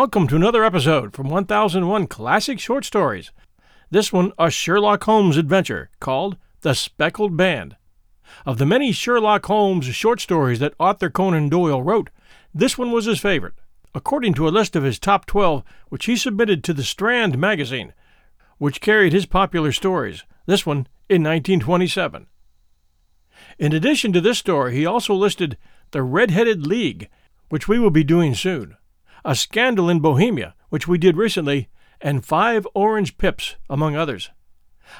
Welcome to another episode from 1001 Classic Short Stories. This one, a Sherlock Holmes adventure called The Speckled Band. Of the many Sherlock Holmes short stories that Arthur Conan Doyle wrote, this one was his favorite, according to a list of his top 12, which he submitted to the Strand magazine, which carried his popular stories, this one in 1927. In addition to this story, he also listed The Red Headed League, which we will be doing soon. A Scandal in Bohemia, which we did recently, and Five Orange Pips, among others.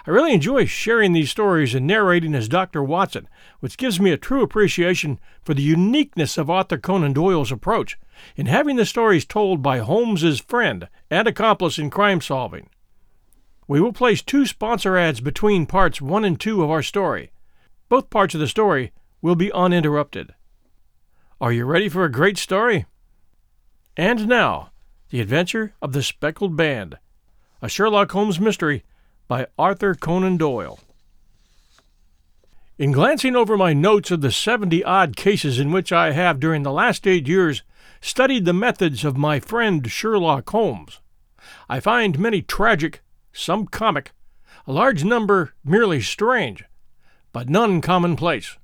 I really enjoy sharing these stories and narrating as Dr. Watson, which gives me a true appreciation for the uniqueness of Arthur Conan Doyle's approach in having the stories told by Holmes's friend and accomplice in crime solving. We will place two sponsor ads between parts 1 and 2 of our story. Both parts of the story will be uninterrupted. Are you ready for a great story? And now, The Adventure of the Speckled Band, a Sherlock Holmes mystery by Arthur Conan Doyle. In glancing over my notes of the 70 odd cases in which I have during the last eight years studied the methods of my friend Sherlock Holmes, I find many tragic, some comic, a large number merely strange, but none commonplace.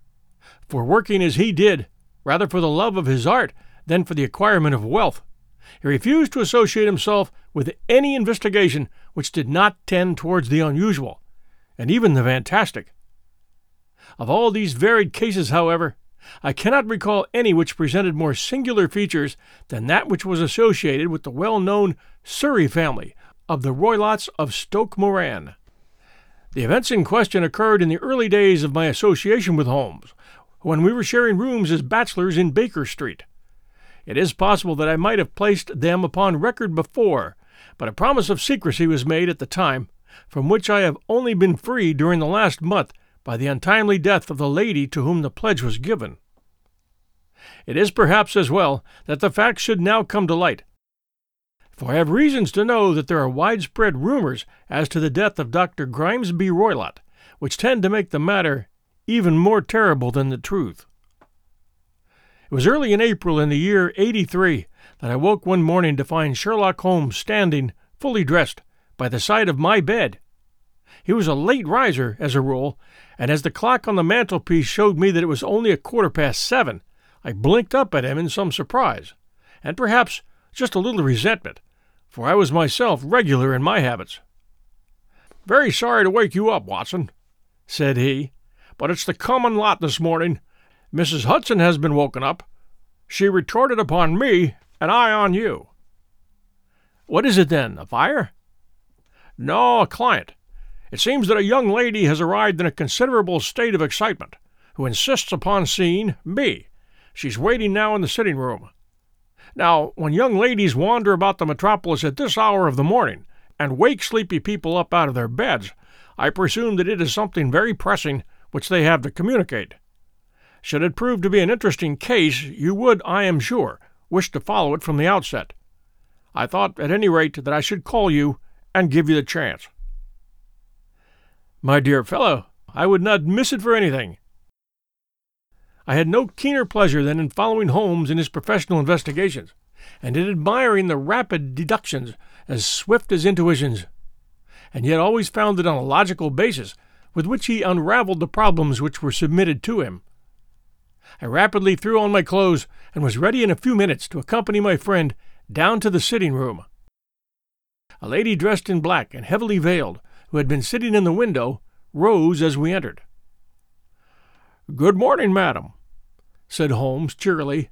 For working as he did, rather for the love of his art than for the acquirement of wealth. He refused to associate himself with any investigation which did not tend towards the unusual, and even the fantastic. Of all these varied cases, however, I cannot recall any which presented more singular features than that which was associated with the well known Surrey family of the Roylotts of Stoke Moran. The events in question occurred in the early days of my association with Holmes, when we were sharing rooms as bachelors in Baker Street. It is possible that I might have placed them upon record before, but a promise of secrecy was made at the time, from which I have only been free during the last month by the untimely death of the lady to whom the pledge was given. It is perhaps as well that the facts should now come to light, for I have reasons to know that there are widespread rumors as to the death of Dr. Grimesby Roylott, which tend to make the matter even more terrible than the truth. It was early in April in the year 83 that I woke one morning to find Sherlock Holmes standing, fully dressed, by the side of my bed. He was a late riser, as a rule, and as the clock on the mantelpiece showed me that it was only a quarter past seven, I blinked up at him in some surprise, and perhaps just a little resentment, for I was myself regular in my habits. Very sorry to wake you up, Watson, said he, but it's the common lot this morning, Mrs. Hudson has been woken up. She retorted upon me, and I on you. What is it then? A fire? No, a client. It seems that a young lady has arrived in a considerable state of excitement, who insists upon seeing me. She's waiting now in the sitting room. Now, when young ladies wander about the metropolis at this hour of the morning, and wake sleepy people up out of their beds, I presume that it is something very pressing which they have to communicate. Should it prove to be an interesting case, you would, I am sure, wish to follow it from the outset. I thought, at any rate, that I should call you and give you the chance. My dear fellow, I would not miss it for anything. I had no keener pleasure than in following Holmes in his professional investigations, and in admiring the rapid deductions as swift as intuitions, and yet always founded on a logical basis with which he unraveled the problems which were submitted to him. I rapidly threw on my clothes and was ready in a few minutes to accompany my friend down to the sitting room. A lady dressed in black and heavily veiled, who had been sitting in the window, rose as we entered. Good morning, madam, said Holmes cheerily.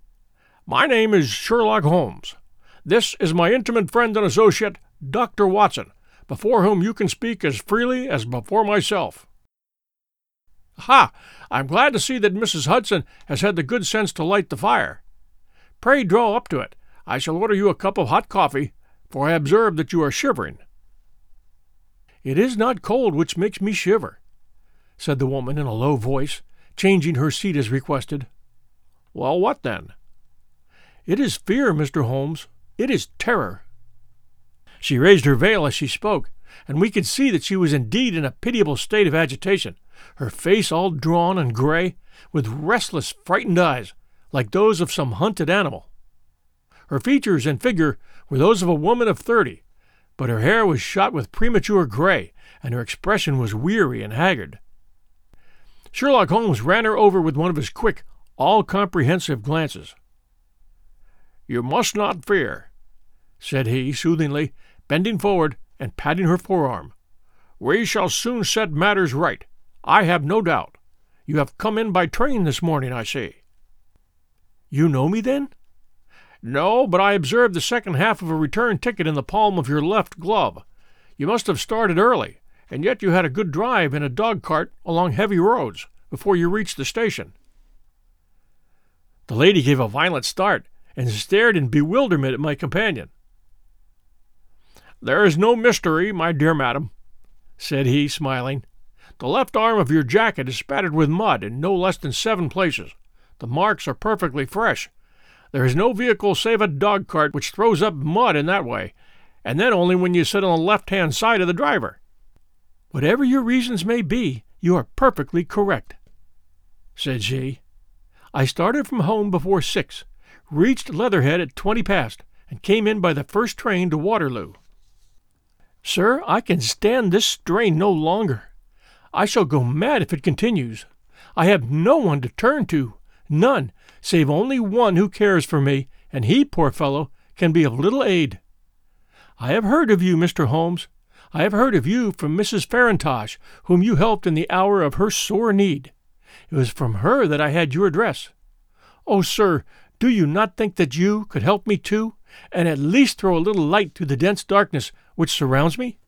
My name is Sherlock Holmes. This is my intimate friend and associate, Dr. Watson, before whom you can speak as freely as before myself. Ha! I'm glad to see that Mrs. Hudson has had the good sense to light the fire. Pray draw up to it. I shall order you a cup of hot coffee, for I observe that you are shivering. It is not cold which makes me shiver, said the woman in a low voice, changing her seat as requested. Well, what then? It is fear, Mr. Holmes. It is terror. She raised her veil as she spoke, and we could see that she was indeed in a pitiable state of agitation her face all drawn and gray, with restless, frightened eyes, like those of some hunted animal. Her features and figure were those of a woman of thirty, but her hair was shot with premature gray, and her expression was weary and haggard. Sherlock Holmes ran her over with one of his quick, all comprehensive glances. You must not fear, said he soothingly, bending forward and patting her forearm. We shall soon set matters right, I have no doubt. You have come in by train this morning, I see. You know me, then? No, but I observed the second half of a return ticket in the palm of your left glove. You must have started early, and yet you had a good drive in a dog cart along heavy roads before you reached the station. The lady gave a violent start and stared in bewilderment at my companion. There is no mystery, my dear madam, said he, smiling. The left arm of your jacket is spattered with mud in no less than seven places. The marks are perfectly fresh. There is no vehicle save a dog cart which throws up mud in that way, and then only when you sit on the left hand side of the driver. Whatever your reasons may be, you are perfectly correct, said she. I started from home before six, reached Leatherhead at twenty past, and came in by the first train to Waterloo. Sir, I can stand this strain no longer. I shall go mad if it continues. I have no one to turn to, none, save only one who cares for me, and he, poor fellow, can be of little aid. I have heard of you, Mr. Holmes. I have heard of you from Mrs. Farintosh, whom you helped in the hour of her sore need. It was from her that I had your address. Oh, sir, do you not think that you could help me too, and at least throw a little light through the dense darkness which surrounds me?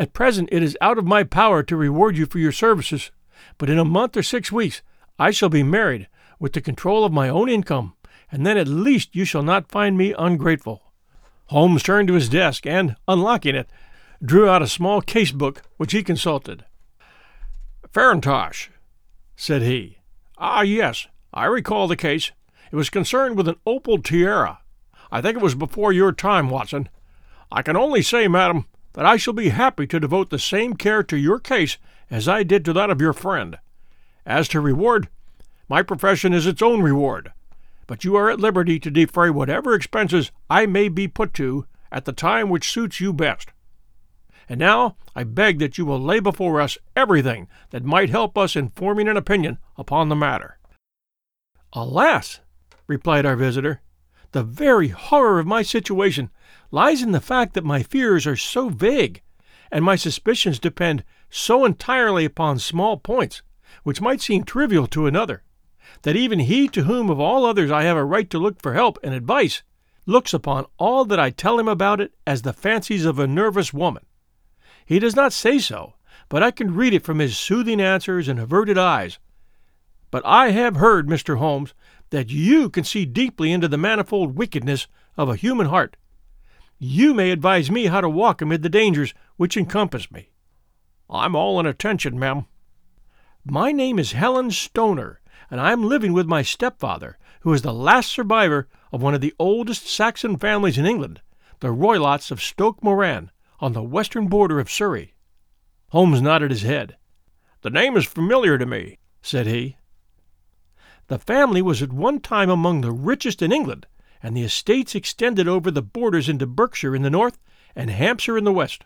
At present it is out of my power to reward you for your services, but in a month or six weeks I shall be married, with the control of my own income, and then at least you shall not find me ungrateful. Holmes turned to his desk and, unlocking it, drew out a small case book which he consulted. Farintosh, said he. Ah, yes, I recall the case. It was concerned with an opal tiara. I think it was before your time, Watson. I can only say, madam, that I shall be happy to devote the same care to your case as I did to that of your friend. As to reward, my profession is its own reward, but you are at liberty to defray whatever expenses I may be put to at the time which suits you best. And now I beg that you will lay before us everything that might help us in forming an opinion upon the matter. Alas, replied our visitor, the very horror of my situation lies in the fact that my fears are so vague, and my suspicions depend so entirely upon small points, which might seem trivial to another, that even he to whom of all others I have a right to look for help and advice looks upon all that I tell him about it as the fancies of a nervous woman. He does not say so, but I can read it from his soothing answers and averted eyes. But I have heard, Mr. Holmes, that you can see deeply into the manifold wickedness of a human heart. You may advise me how to walk amid the dangers which encompass me. I'm all in attention, ma'am. My name is Helen Stoner, and I am living with my stepfather, who is the last survivor of one of the oldest Saxon families in England, the Roylotts of Stoke Moran, on the western border of Surrey. Holmes nodded his head. The name is familiar to me, said he. The family was at one time among the richest in England, and the estates extended over the borders into Berkshire in the north and Hampshire in the west.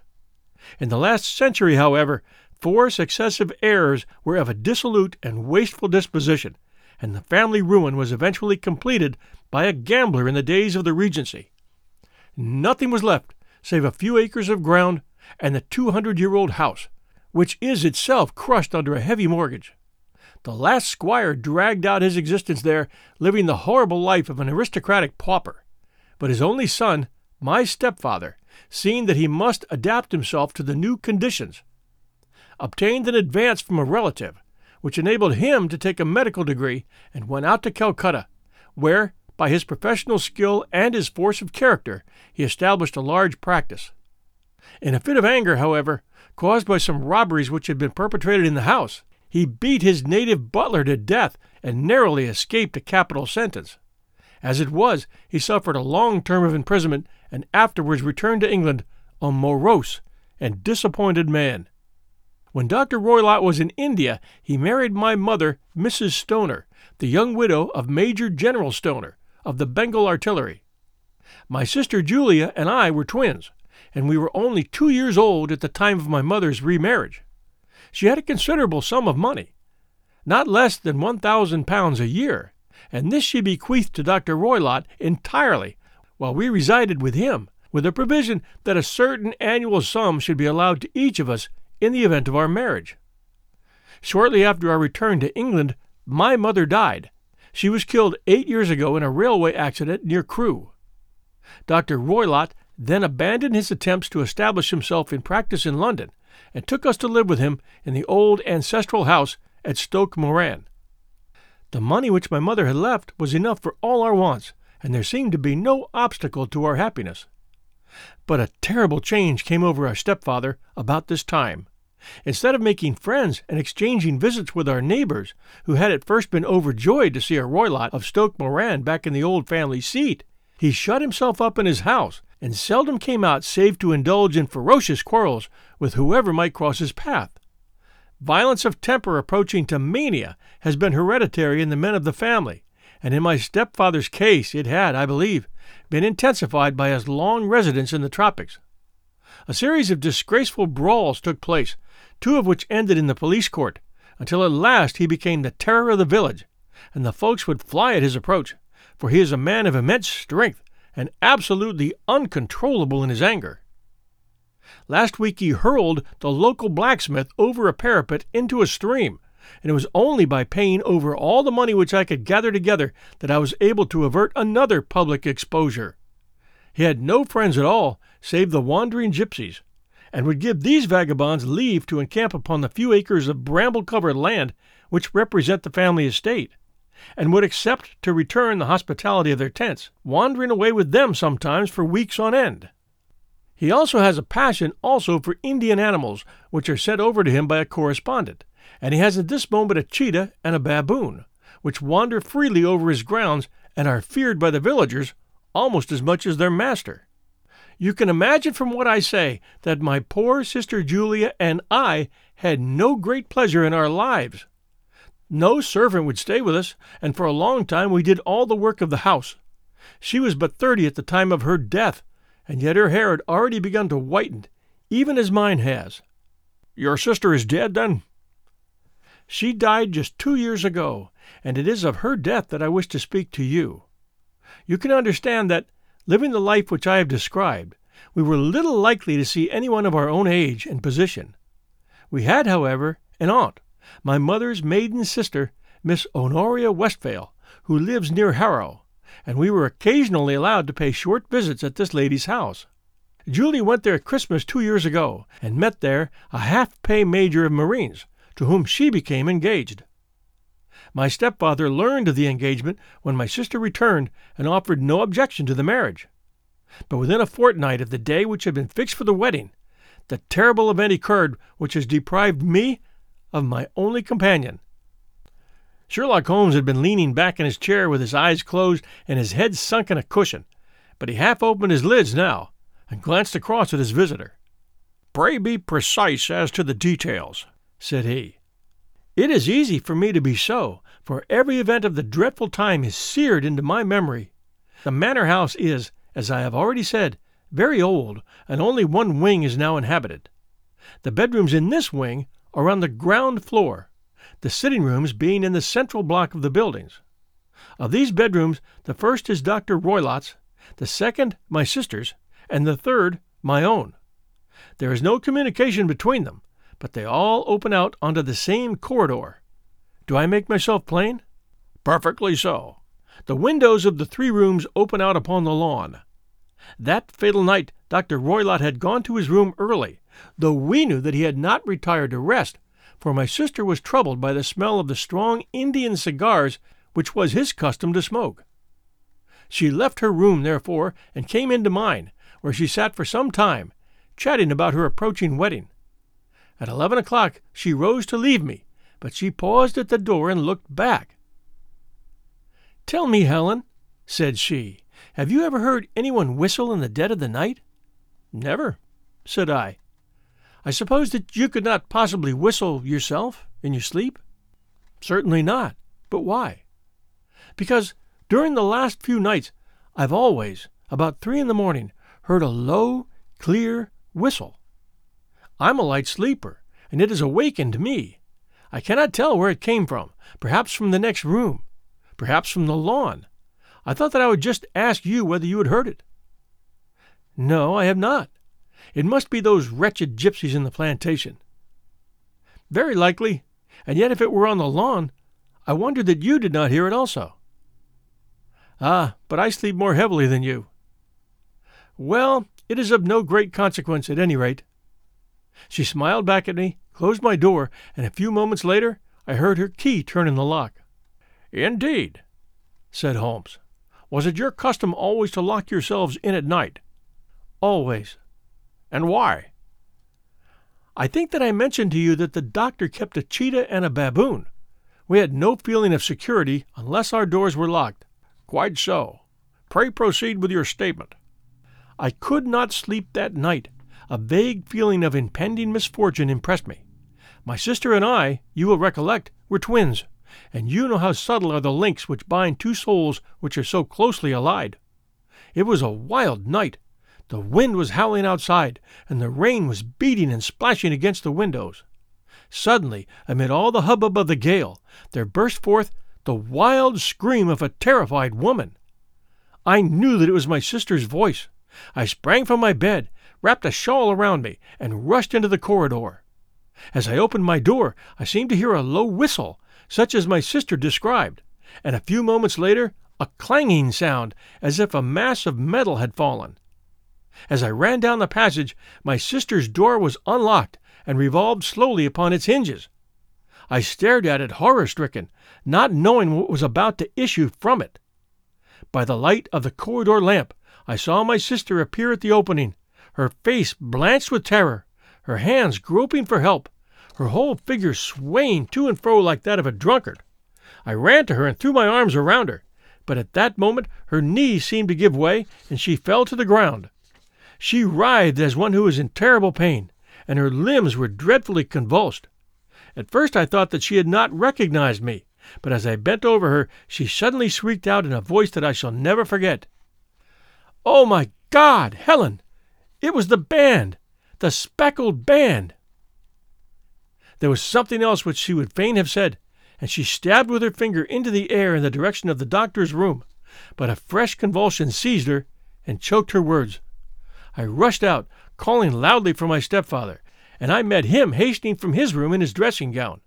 In the last century, however, four successive heirs were of a dissolute and wasteful disposition, and the family ruin was eventually completed by a gambler in the days of the Regency. Nothing was left save a few acres of ground and the 200 year old house, which is itself crushed under a heavy mortgage. The last squire dragged out his existence there, living the horrible life of an aristocratic pauper. But his only son, my stepfather, seeing that he must adapt himself to the new conditions, obtained an advance from a relative, which enabled him to take a medical degree and went out to Calcutta, where, by his professional skill and his force of character, he established a large practice. In a fit of anger, however, caused by some robberies which had been perpetrated in the house, he beat his native butler to death and narrowly escaped a capital sentence. As it was, he suffered a long term of imprisonment and afterwards returned to England a morose and disappointed man. When Dr. Roylott was in India, he married my mother, Mrs. Stoner, the young widow of Major General Stoner, of the Bengal Artillery. My sister Julia and I were twins, and we were only two years old at the time of my mother's remarriage. She had a considerable sum of money, not less than one thousand pounds a year, and this she bequeathed to Dr. Roylott entirely while we resided with him, with a provision that a certain annual sum should be allowed to each of us in the event of our marriage. Shortly after our return to England, my mother died. She was killed eight years ago in a railway accident near Crewe. Dr. Roylott then abandoned his attempts to establish himself in practice in London and took us to live with him in the old ancestral house at Stoke Moran. The money which my mother had left was enough for all our wants, and there seemed to be no obstacle to our happiness. But a terrible change came over our stepfather about this time. Instead of making friends and exchanging visits with our neighbors, who had at first been overjoyed to see a Roylott of Stoke Moran back in the old family seat, he shut himself up in his house and seldom came out save to indulge in ferocious quarrels with whoever might cross his path. Violence of temper approaching to mania has been hereditary in the men of the family, and in my stepfather's case it had, I believe, been intensified by his long residence in the tropics. A series of disgraceful brawls took place, two of which ended in the police court, until at last he became the terror of the village, and the folks would fly at his approach, for he is a man of immense strength and absolutely uncontrollable in his anger. Last week he hurled the local blacksmith over a parapet into a stream, and it was only by paying over all the money which I could gather together that I was able to avert another public exposure. He had no friends at all save the wandering gypsies, and would give these vagabonds leave to encamp upon the few acres of bramble covered land which represent the family estate, and would accept to return the hospitality of their tents, wandering away with them sometimes for weeks on end. He also has a passion also for Indian animals, which are sent over to him by a correspondent, and he has at this moment a cheetah and a baboon, which wander freely over his grounds and are feared by the villagers almost as much as their master. You can imagine from what I say that my poor sister Julia and I had no great pleasure in our lives. No servant would stay with us, and for a long time we did all the work of the house. She was but thirty at the time of her death, and yet her hair had already begun to whiten, even as mine has. Your sister is dead, then? She died just two years ago, and it is of her death that I wish to speak to you. You can understand that living the life which I have described, we were little likely to see anyone of our own age and position. We had, however, an aunt, my mother's maiden sister, Miss Honoria Westphail, who lives near Harrow, and we were occasionally allowed to pay short visits at this lady's house. Julie went there at Christmas two years ago, and met there a half pay major of Marines, to whom she became engaged. My stepfather learned of the engagement when my sister returned and offered no objection to the marriage. But within a fortnight of the day which had been fixed for the wedding, the terrible event occurred which has deprived me of my only companion. Sherlock Holmes had been leaning back in his chair with his eyes closed and his head sunk in a cushion, but he half opened his lids now and glanced across at his visitor. Pray be precise as to the details, said he. It is easy for me to be so, for every event of the dreadful time is seared into my memory. The manor house is, as I have already said, very old, and only one wing is now inhabited. The bedrooms in this wing are on the ground floor, the sitting rooms being in the central block of the buildings. Of these bedrooms, the first is Dr. Roylott's, the second my sister's, and the third my own. There is no communication between them, but they all open out onto the same corridor. Do I make myself plain? Perfectly so. The windows of the three rooms open out upon the lawn. That fatal night, Dr. Roylott had gone to his room early, though we knew that he had not retired to rest, for my sister was troubled by the smell of the strong Indian cigars which was his custom to smoke. She left her room, therefore, and came into mine, where she sat for some time, chatting about her approaching wedding. At eleven o'clock she rose to leave me, but she paused at the door and looked back. Tell me, Helen, said she, have you ever heard anyone whistle in the dead of the night? Never, said I. I suppose that you could not possibly whistle yourself in your sleep? Certainly not. But why? Because during the last few nights I've always, about three in the morning, heard a low, clear whistle. I'm a light sleeper, and it has awakened me. I cannot tell where it came from, perhaps from the next room, perhaps from the lawn. I thought that I would just ask you whether you had heard it. No, I have not. It must be those wretched gypsies in the plantation. Very likely, and yet if it were on the lawn, I wonder that you did not hear it also. Ah, but I sleep more heavily than you. Well, it is of no great consequence at any rate. She smiled back at me, closed my door, and a few moments later I heard her key turn in the lock. Indeed, said Holmes. Was it your custom always to lock yourselves in at night? Always. And why? I think that I mentioned to you that the doctor kept a cheetah and a baboon. We had no feeling of security unless our doors were locked. Quite so. Pray proceed with your statement. I could not sleep that night. A vague feeling of impending misfortune impressed me. My sister and I, you will recollect, were twins, and you know how subtle are the links which bind two souls which are so closely allied. It was a wild night. The wind was howling outside, and the rain was beating and splashing against the windows. Suddenly, amid all the hubbub of the gale, there burst forth the wild scream of a terrified woman. I knew that it was my sister's voice. I sprang from my bed, wrapped a shawl around me, and rushed into the corridor. As I opened my door, I seemed to hear a low whistle, such as my sister described, and a few moments later a clanging sound, as if a mass of metal had fallen. As I ran down the passage, my sister's door was unlocked and revolved slowly upon its hinges. I stared at it horror stricken, not knowing what was about to issue from it. By the light of the corridor lamp, I saw my sister appear at the opening, her face blanched with terror, her hands groping for help, her whole figure swaying to and fro like that of a drunkard. I ran to her and threw my arms around her, but at that moment her knees seemed to give way, and she fell to the ground. She writhed as one who was in terrible pain, and her limbs were dreadfully convulsed. At first I thought that she had not recognized me, but as I bent over her, she suddenly shrieked out in a voice that I shall never forget. Oh, my God, Helen! It was the band! The speckled band! There was something else which she would fain have said, and she stabbed with her finger into the air in the direction of the doctor's room, but a fresh convulsion seized her and choked her words. I rushed out, calling loudly for my stepfather, and I met him hastening from his room in his dressing gown.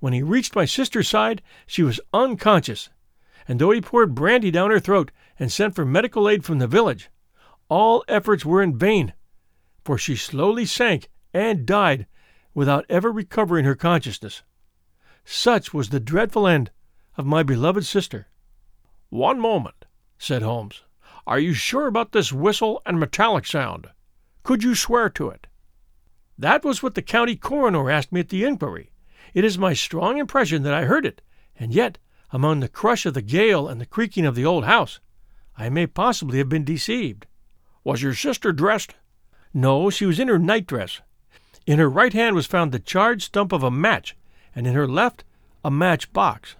When he reached my sister's side, she was unconscious, and though he poured brandy down her throat and sent for medical aid from the village, all efforts were in vain, for she slowly sank and died without ever recovering her consciousness. Such was the dreadful end of my beloved sister. One moment, said Holmes. Are you sure about this whistle and metallic sound? Could you swear to it? That was what the county coroner asked me at the inquiry. It is my strong impression that I heard it, and yet, among the crush of the gale and the creaking of the old house, I may possibly have been deceived. Was your sister dressed? No, she was in her nightdress. In her right hand was found the charred stump of a match, and in her left a match box.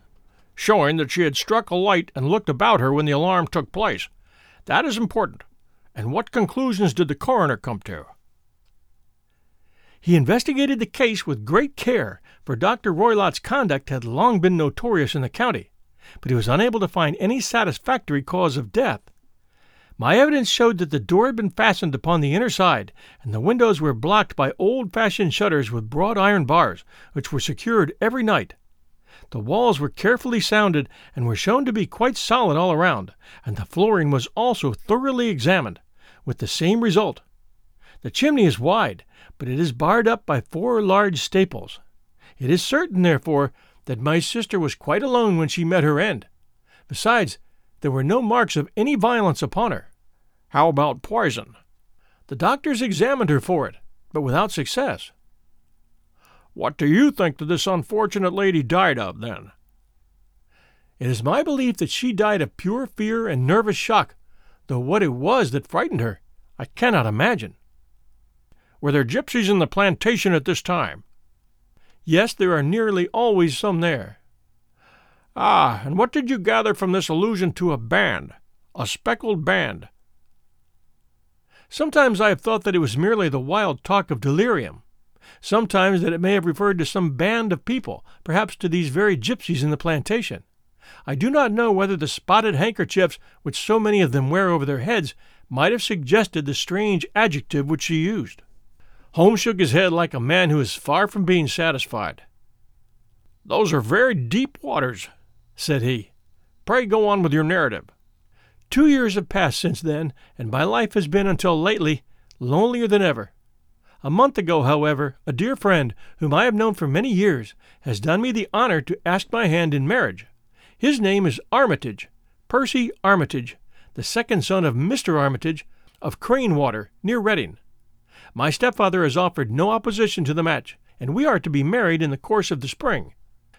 Showing that she had struck a light and looked about her when the alarm took place. That is important. And what conclusions did the coroner come to? He investigated the case with great care, for Dr. Roylott's conduct had long been notorious in the county, but he was unable to find any satisfactory cause of death. My evidence showed that the door had been fastened upon the inner side, and the windows were blocked by old fashioned shutters with broad iron bars, which were secured every night. The walls were carefully sounded and were shown to be quite solid all around, and the flooring was also thoroughly examined, with the same result. The chimney is wide, but it is barred up by four large staples. It is certain, therefore, that my sister was quite alone when she met her end. Besides, there were no marks of any violence upon her. How about poison? The doctors examined her for it, but without success. What do you think that this unfortunate lady died of, then? It is my belief that she died of pure fear and nervous shock, though what it was that frightened her, I cannot imagine. Were there gypsies in the plantation at this time? Yes, there are nearly always some there. Ah, and what did you gather from this allusion to a band, a speckled band? Sometimes I have thought that it was merely the wild talk of delirium. Sometimes that it may have referred to some band of people, perhaps to these very gypsies in the plantation. I do not know whether the spotted handkerchiefs which so many of them wear over their heads might have suggested the strange adjective which she used. Holmes shook his head like a man who is far from being satisfied. Those are very deep waters, said he. Pray go on with your narrative. Two years have passed since then, and my life has been until lately lonelier than ever. A month ago, however, a dear friend, whom I have known for many years, has done me the honor to ask my hand in marriage. His name is Armitage, Percy Armitage, the second son of Mr. Armitage of Cranewater, near Reading. My stepfather has offered no opposition to the match, and we are to be married in the course of the spring.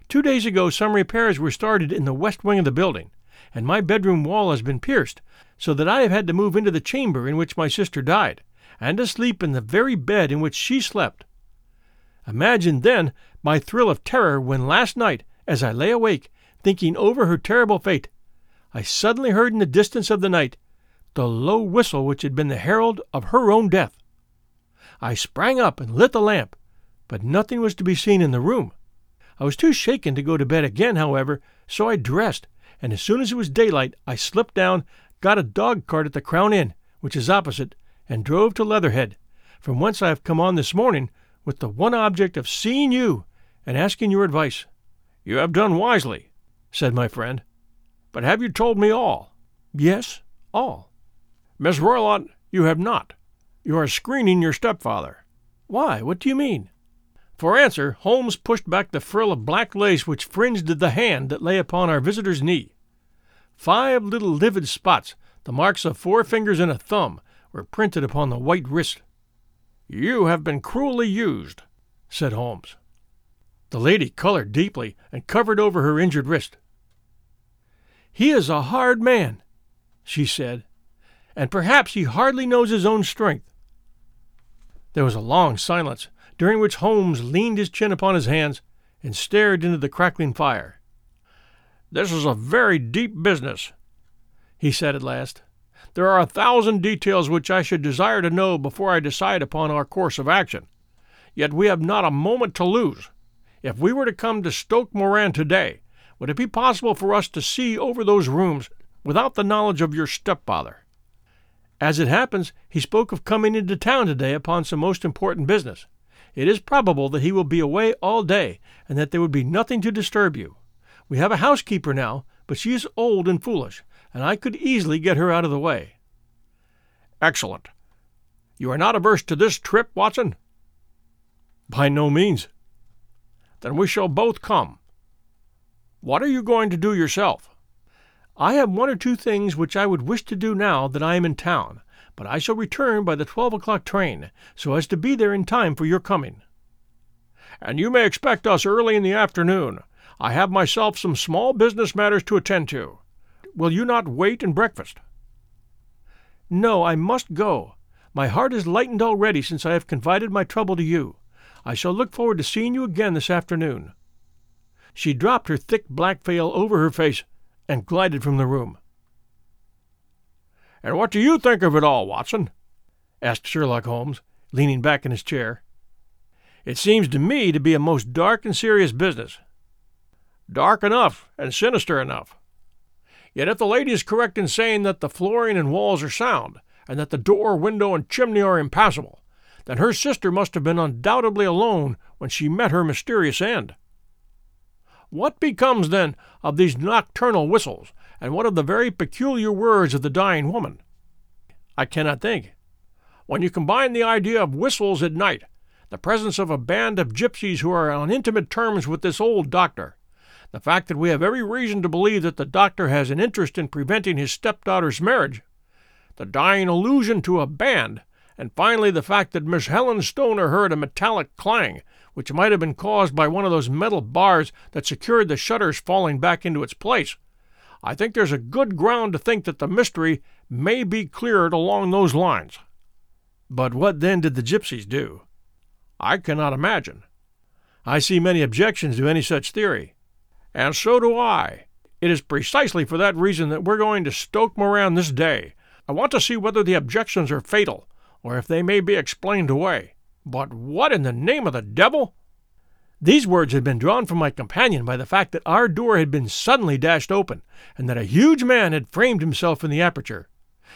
Two days ago, some repairs were started in the west wing of the building, and my bedroom wall has been pierced, so that I have had to move into the chamber in which my sister died, and asleep in the very bed in which she slept. Imagine, then, my thrill of terror when last night, as I lay awake, thinking over her terrible fate, I suddenly heard in the distance of the night the low whistle which had been the herald of her own death. I sprang up and lit the lamp, but nothing was to be seen in the room. I was too shaken to go to bed again, however, so I dressed, and as soon as it was daylight I slipped down, got a dog cart at the Crown Inn, which is opposite, and drove to Leatherhead, from whence I have come on this morning with the one object of seeing you and asking your advice. You have done wisely, said my friend. But have you told me all? Yes, all. Miss Roylott, you have not. You are screening your stepfather. Why? What do you mean? For answer, Holmes pushed back the frill of black lace which fringed the hand that lay upon our visitor's knee. Five little livid spots, the marks of four fingers and a thumb, were printed upon the white wrist. You have been cruelly used, said Holmes. The lady colored deeply and covered over her injured wrist. He is a hard man, she said, and perhaps he hardly knows his own strength. There was a long silence, during which Holmes leaned his chin upon his hands and stared into the crackling fire. This is a very deep business, he said at last. There are a thousand details which I should desire to know before I decide upon our course of action. Yet we have not a moment to lose. If we were to come to Stoke Moran today, would it be possible for us to see over those rooms without the knowledge of your stepfather? As it happens, he spoke of coming into town today upon some most important business. It is probable that he will be away all day, and that there would be nothing to disturb you. We have a housekeeper now, but she is old and foolish, and I could easily get her out of the way. Excellent. You are not averse to this trip, Watson? By no means. Then we shall both come. What are you going to do yourself? I have one or two things which I would wish to do now that I am in town, but I shall return by the twelve o'clock train, so as to be there in time for your coming. And you may expect us early in the afternoon. I have myself some small business matters to attend to. Will you not wait and breakfast? No, I must go. My heart is lightened already since I have confided my trouble to you. I shall look forward to seeing you again this afternoon. She dropped her thick black veil over her face and glided from the room. And what do you think of it all, Watson? asked Sherlock Holmes, leaning back in his chair. It seems to me to be a most dark and serious business. Dark enough and sinister enough. Yet if the lady is correct in saying that the flooring and walls are sound, and that the door, window, and chimney are impassable, then her sister must have been undoubtedly alone when she met her mysterious end. What becomes, then, of these nocturnal whistles, and what of the very peculiar words of the dying woman? I cannot think. When you combine the idea of whistles at night, the presence of a band of gypsies who are on intimate terms with this old doctor, the fact that we have every reason to believe that the doctor has an interest in preventing his stepdaughter's marriage, the dying allusion to a band, and finally the fact that Miss Helen Stoner heard a metallic clang which might have been caused by one of those metal bars that secured the shutters falling back into its place. I think there's a good ground to think that the mystery may be cleared along those lines. But what then did the gypsies do? I cannot imagine. I see many objections to any such theory. And so do I. It is precisely for that reason that we're going to Stoke Moran this day. I want to see whether the objections are fatal, or if they may be explained away. But what in the name of the devil? These words had been drawn from my companion by the fact that our door had been suddenly dashed open, and that a huge man had framed himself in the aperture.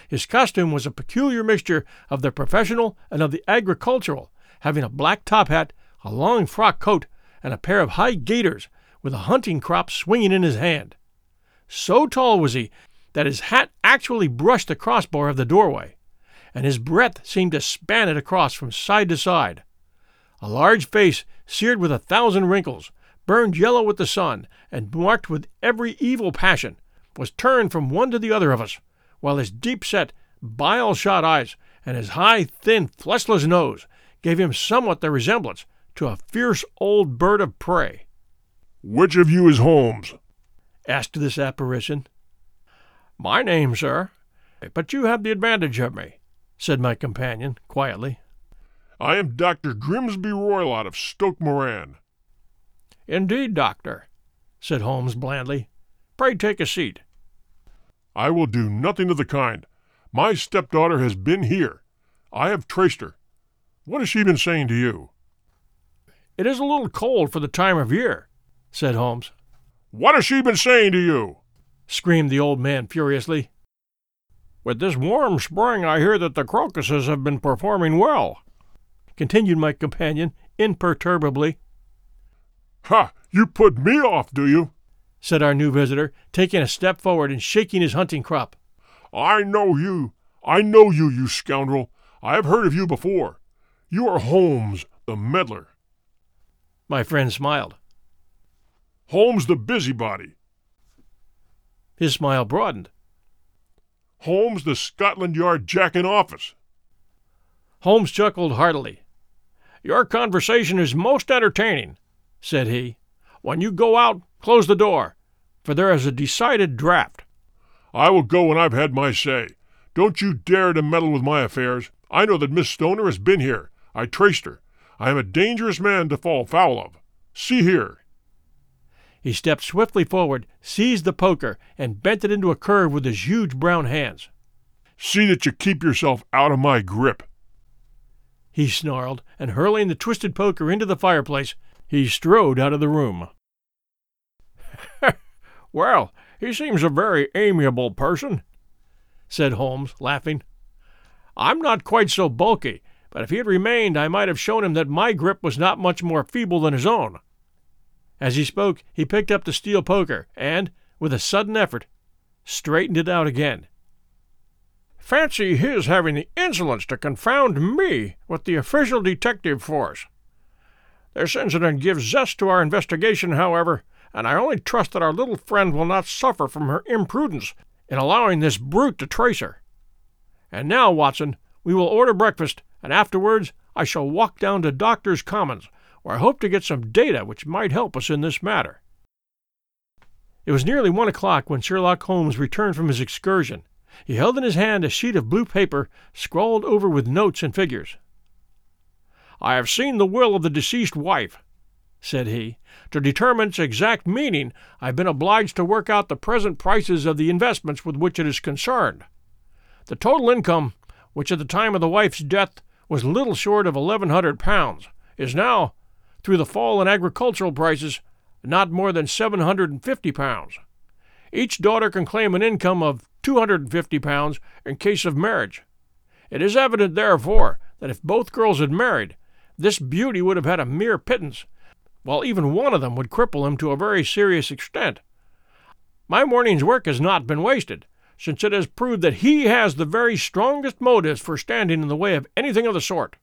His costume was a peculiar mixture of the professional and of the agricultural, having a black top hat, a long frock coat, and a pair of high gaiters, with a hunting crop swinging in his hand. So tall was he that his hat actually brushed the crossbar of the doorway, and his breadth seemed to span it across from side to side. A large face, seared with a thousand wrinkles, burned yellow with the sun, and marked with every evil passion, was turned from one to the other of us, while his deep set, bile shot eyes and his high, thin, fleshless nose gave him somewhat the resemblance to a fierce old bird of prey. Which of you is Holmes? asked this apparition. My name, sir, but you have the advantage of me, said my companion quietly. I am Dr. Grimesby Roylott of Stoke Moran. Indeed, doctor, said Holmes blandly. Pray take a seat. I will do nothing of the kind. My stepdaughter has been here. I have traced her. What has she been saying to you? It is a little cold for the time of year, said Holmes. What has she been saying to you? screamed the old man furiously. With this warm spring, I hear that the crocuses have been performing well, continued my companion imperturbably. Ha! You put me off, do you? said our new visitor, taking a step forward and shaking his hunting crop. I know you. I know you, you scoundrel. I have heard of you before. You are Holmes, the meddler. My friend smiled. Holmes, the busybody. His smile broadened. Holmes, the Scotland Yard Jack in office. Holmes chuckled heartily. Your conversation is most entertaining, said he. When you go out, close the door, for there is a decided draught. I will go when I've had my say. Don't you dare to meddle with my affairs. I know that Miss Stoner has been here. I traced her. I am a dangerous man to fall foul of. See here. He stepped swiftly forward, seized the poker, and bent it into a curve with his huge brown hands. See that you keep yourself out of my grip. He snarled, and hurling the twisted poker into the fireplace, he strode out of the room. well, he seems a very amiable person, said Holmes, laughing. I'm not quite so bulky, but if he had remained, I might have shown him that my grip was not much more feeble than his own. As he spoke, he picked up the steel poker and, with a sudden effort, straightened it out again. Fancy his having the insolence to confound me with the official detective force. This incident gives zest to our investigation, however, and I only trust that our little friend will not suffer from her imprudence in allowing this brute to trace her. And now, Watson, we will order breakfast, and afterwards I shall walk down to Doctor's Commons, where I hope to get some data which might help us in this matter. It was nearly one o'clock when Sherlock Holmes returned from his excursion. He held in his hand a sheet of blue paper scrawled over with notes and figures. I have seen the will of the deceased wife, said he. To determine its exact meaning, I have been obliged to work out the present prices of the investments with which it is concerned. The total income, which at the time of the wife's death was little short of eleven hundred pounds, is now, through the fall in agricultural prices, not more than seven hundred and fifty pounds. Each daughter can claim an income of two hundred and fifty pounds in case of marriage. It is evident, therefore, that if both girls had married, this beauty would have had a mere pittance, while even one of them would cripple him to a very serious extent. My morning's work has not been wasted, since it has proved that he has the very strongest motives for standing in the way of anything of the sort.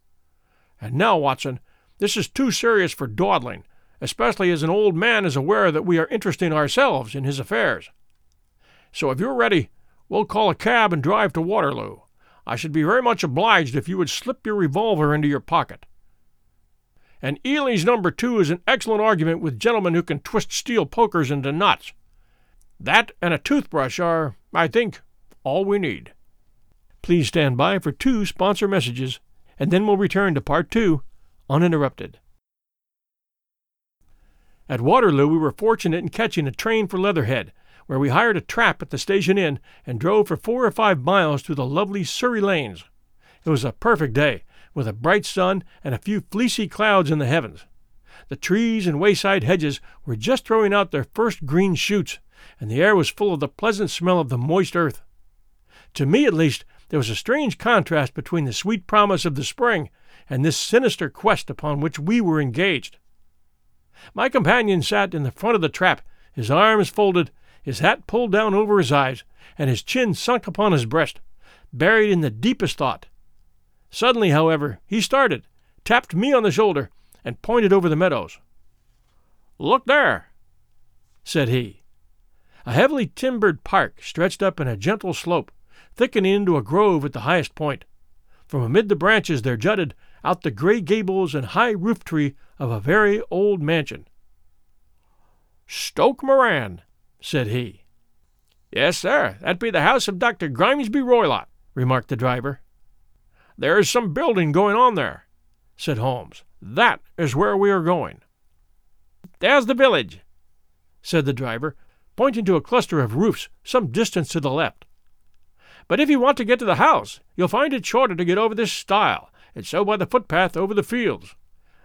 And now, Watson, this is too serious for dawdling, especially as an old man is aware that we are interesting ourselves in his affairs. So if you're ready, we'll call a cab and drive to Waterloo. I should be very much obliged if you would slip your revolver into your pocket. And Eley's number two is an excellent argument with gentlemen who can twist steel pokers into knots. That and a toothbrush are, I think, all we need. Please stand by for two sponsor messages, and then we'll return to part two, uninterrupted. At Waterloo, we were fortunate in catching a train for Leatherhead, where we hired a trap at the station inn and drove for four or five miles through the lovely Surrey lanes. It was a perfect day, with a bright sun and a few fleecy clouds in the heavens. The trees and wayside hedges were just throwing out their first green shoots, and the air was full of the pleasant smell of the moist earth. To me, at least, there was a strange contrast between the sweet promise of the spring and this sinister quest upon which we were engaged. My companion sat in the front of the trap, his arms folded, his hat pulled down over his eyes, and his chin sunk upon his breast, buried in the deepest thought. Suddenly, however, he started, tapped me on the shoulder, and pointed over the meadows. Look there, said he. A heavily timbered park stretched up in a gentle slope, thickening into a grove at the highest point. From amid the branches there jutted out the gray gables and high roof tree of a very old mansion. Stoke Moran, said he. Yes, sir, that be the house of Dr. Grimesby Roylott, remarked the driver. There is some building going on there, said Holmes. That is where we are going. There's the village, said the driver, pointing to a cluster of roofs some distance to the left. But if you want to get to the house, you'll find it shorter to get over this stile, and so by the footpath over the fields.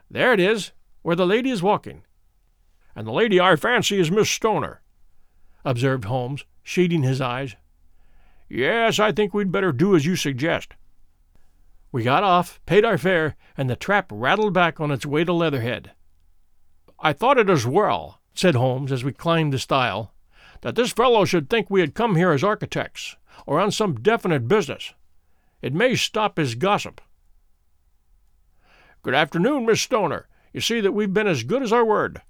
There it is, where the lady is walking. And the lady I fancy is Miss Stoner, observed Holmes, shading his eyes. Yes, I think we'd better do as you suggest. We got off, paid our fare, and the trap rattled back on its way to Leatherhead. I thought it as well, said Holmes as we climbed the stile, that this fellow should think we had come here as architects, or on some definite business. It may stop his gossip. Good afternoon, Miss Stoner. You see that we've been as good as our word.